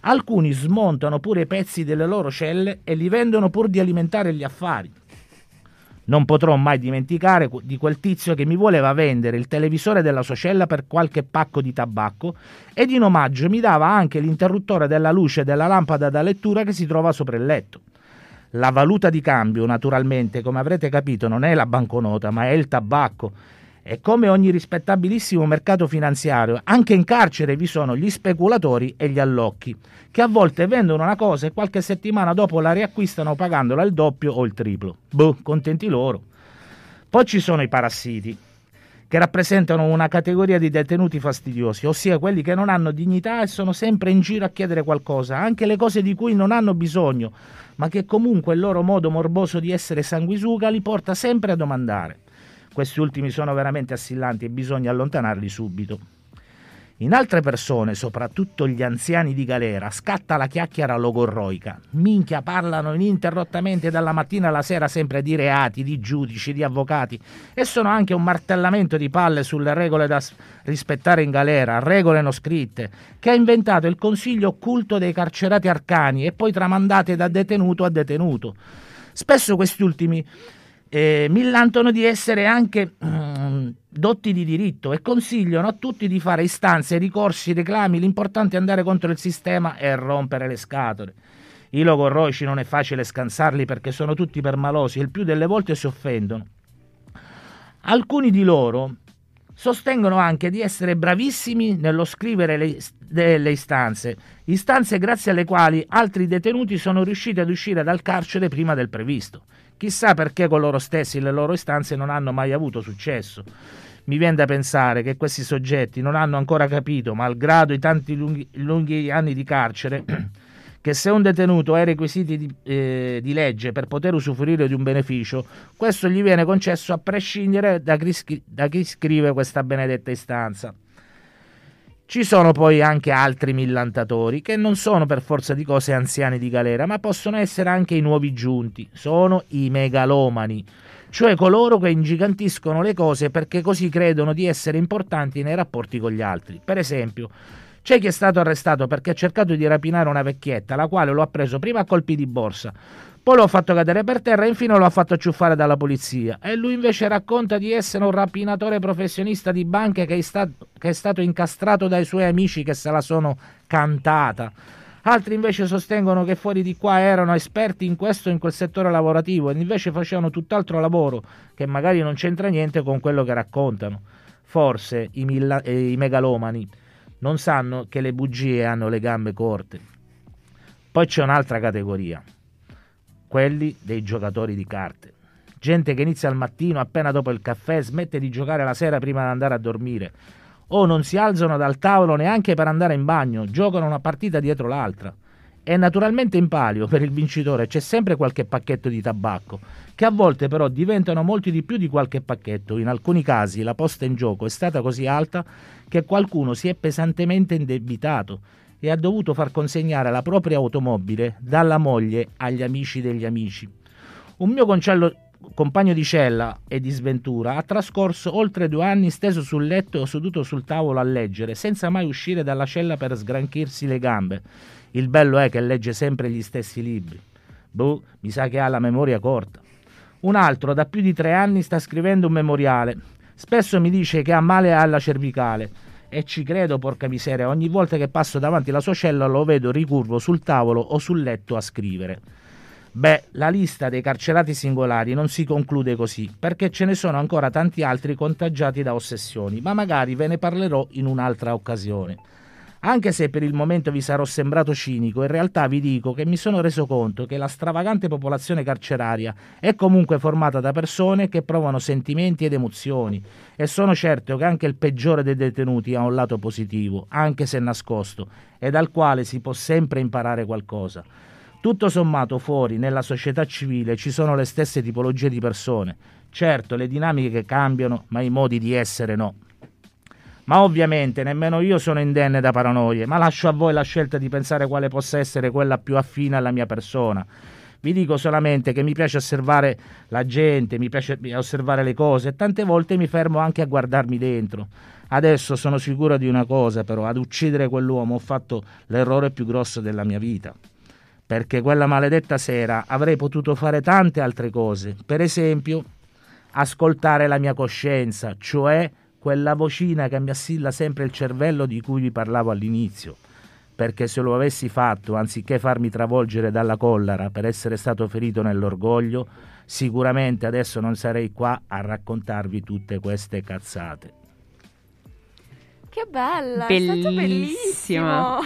Alcuni smontano pure i pezzi delle loro celle e li vendono pur di alimentare gli affari. Non potrò mai dimenticare di quel tizio che mi voleva vendere il televisore della sua cella per qualche pacco di tabacco ed in omaggio mi dava anche l'interruttore della luce della lampada da lettura che si trova sopra il letto. La valuta di cambio, naturalmente, come avrete capito, non è la banconota, ma è il tabacco e come ogni rispettabilissimo mercato finanziario, anche in carcere vi sono gli speculatori e gli allocchi, che a volte vendono una cosa e qualche settimana dopo la riacquistano pagandola il doppio o il triplo. Boh, contenti loro. Poi ci sono i parassiti, che rappresentano una categoria di detenuti fastidiosi, ossia quelli che non hanno dignità e sono sempre in giro a chiedere qualcosa, anche le cose di cui non hanno bisogno, ma che comunque il loro modo morboso di essere sanguisuga li porta sempre a domandare. Questi ultimi sono veramente assillanti e bisogna allontanarli subito. In altre persone, soprattutto gli anziani di galera, scatta la chiacchiera logorroica. Minchia, parlano ininterrottamente dalla mattina alla sera sempre di reati, di giudici, di avvocati e sono anche un martellamento di palle sulle regole da rispettare in galera, regole non scritte, che ha inventato il consiglio occulto dei carcerati arcani e poi tramandate da detenuto a detenuto. Spesso questi ultimi eh, millantano di essere anche mm, dotti di diritto e consigliano a tutti di fare istanze, ricorsi, reclami. L'importante è andare contro il sistema e rompere le scatole. I logorroici non è facile scansarli perché sono tutti permalosi e il più delle volte si offendono. Alcuni di loro sostengono anche di essere bravissimi nello scrivere le, delle istanze, istanze grazie alle quali altri detenuti sono riusciti ad uscire dal carcere prima del previsto. Chissà perché con loro stessi le loro istanze non hanno mai avuto successo. Mi viene da pensare che questi soggetti non hanno ancora capito, malgrado i tanti lunghi, lunghi anni di carcere, che se un detenuto ha i requisiti di, eh, di, legge per poter usufruire di un beneficio, questo gli viene concesso a prescindere da chi, da chi scrive questa benedetta istanza. Ci sono poi anche altri millantatori che non sono per forza di cose anziani di galera, ma possono essere anche i nuovi giunti, sono i megalomani, cioè coloro che ingigantiscono le cose perché così credono di essere importanti nei rapporti con gli altri. Per esempio, c'è chi è stato arrestato perché ha cercato di rapinare una vecchietta, la quale lo ha preso prima a colpi di borsa, poi lo ha fatto cadere per terra e infine lo ha fatto acciuffare dalla polizia. E lui invece racconta di essere un rapinatore professionista di banche che è, stato, che è stato incastrato dai suoi amici che se la sono cantata. Altri invece sostengono che fuori di qua erano esperti in questo o in quel settore lavorativo e invece facevano tutt'altro lavoro che magari non c'entra niente con quello che raccontano. Forse i, milla- eh, i megalomani non sanno che le bugie hanno le gambe corte. Poi c'è un'altra categoria quelli dei giocatori di carte. Gente che inizia al mattino appena dopo il caffè, smette di giocare la sera prima di andare a dormire, o non si alzano dal tavolo neanche per andare in bagno, giocano una partita dietro l'altra. E naturalmente in palio per il vincitore c'è sempre qualche pacchetto di tabacco, che a volte però diventano molti di più di qualche pacchetto. In alcuni casi la posta in gioco è stata così alta che qualcuno si è pesantemente indebitato e ha dovuto far consegnare la propria automobile dalla moglie agli amici degli amici. Un mio, concello, compagno di cella e di sventura, ha trascorso oltre due anni steso sul letto o seduto sul tavolo a leggere, senza mai uscire dalla cella per sgranchirsi le gambe. Il bello è che legge sempre gli stessi libri. Boh, mi sa che ha la memoria corta. Un altro da più di tre anni sta scrivendo un memoriale. Spesso mi dice che ha male alla cervicale. E ci credo, porca miseria, ogni volta che passo davanti alla sua cella lo vedo ricurvo sul tavolo o sul letto a scrivere. Beh, la lista dei carcerati singolari non si conclude così, perché ce ne sono ancora tanti altri contagiati da ossessioni, ma magari ve ne parlerò in un'altra occasione. Anche se per il momento vi sarò sembrato cinico, in realtà vi dico che mi sono reso conto che la stravagante popolazione carceraria è comunque formata da persone che provano sentimenti ed emozioni e sono certo che anche il peggiore dei detenuti ha un lato positivo, anche se nascosto, e dal quale si può sempre imparare qualcosa. Tutto sommato fuori, nella società civile, ci sono le stesse tipologie di persone. Certo, le dinamiche cambiano, ma i modi di essere no. Ma ovviamente nemmeno io sono indenne da paranoie, ma lascio a voi la scelta di pensare quale possa essere quella più affine alla mia persona. Vi dico solamente che mi piace osservare la gente, mi piace osservare le cose e tante volte mi fermo anche a guardarmi dentro. Adesso sono sicuro di una cosa, però, ad uccidere quell'uomo ho fatto l'errore più grosso della mia vita perché quella maledetta sera avrei potuto fare tante altre cose, per esempio ascoltare la mia coscienza, cioè quella vocina che mi assilla sempre il cervello di cui vi parlavo all'inizio, perché se lo avessi fatto, anziché farmi travolgere dalla collera per essere stato ferito nell'orgoglio, sicuramente adesso non sarei qua a raccontarvi tutte queste cazzate. Che bella, bellissima.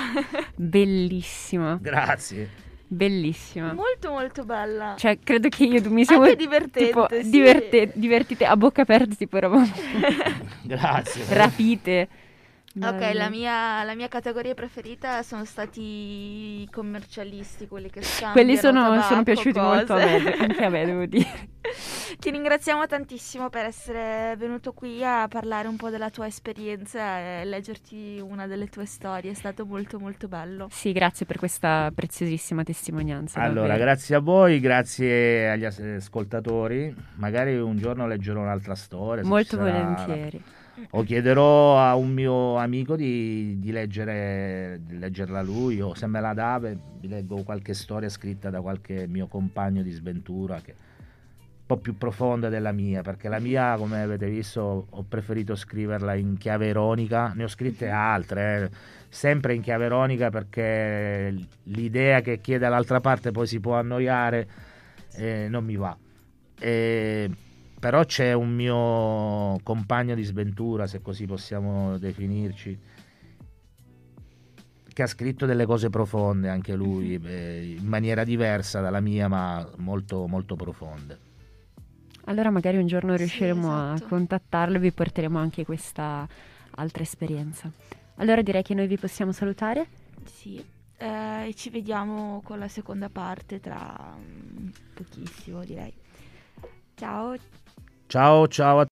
bellissima. Grazie. Bellissima. Molto molto bella. Cioè, credo che io mi siamo Anche divertente, tipo, sì. diverte- divertite a bocca aperta, tipo eravamo Grazie. rapite. Ok, la mia, la mia categoria preferita sono stati i commercialisti, quelli che scambiano Quelli sono, tabacco, sono piaciuti molto a cose. me, anche a me devo dire. Ti ringraziamo tantissimo per essere venuto qui a parlare un po' della tua esperienza e leggerti una delle tue storie, è stato molto molto bello. Sì, grazie per questa preziosissima testimonianza. Allora, davvero. grazie a voi, grazie agli as- ascoltatori. Magari un giorno leggerò un'altra storia. Molto volentieri. O chiederò a un mio amico di, di leggere, di leggerla lui, o se me la dà, beh, vi leggo qualche storia scritta da qualche mio compagno di sventura che po' più profonda della mia, perché la mia, come avete visto, ho preferito scriverla in chiave ironica, ne ho scritte altre, eh, sempre in chiave ironica perché l'idea che chiede dall'altra parte poi si può annoiare eh, non mi va. E- però c'è un mio compagno di sventura, se così possiamo definirci, che ha scritto delle cose profonde anche lui, eh, in maniera diversa dalla mia, ma molto, molto profonde. Allora magari un giorno Sì, riusciremo esatto. a contattarlo e vi porteremo anche questa altra esperienza. Allora direi che noi vi possiamo salutare. Sì, eh, ci vediamo con la seconda parte tra mm, pochissimo direi. Ciao. Ciao, ciao a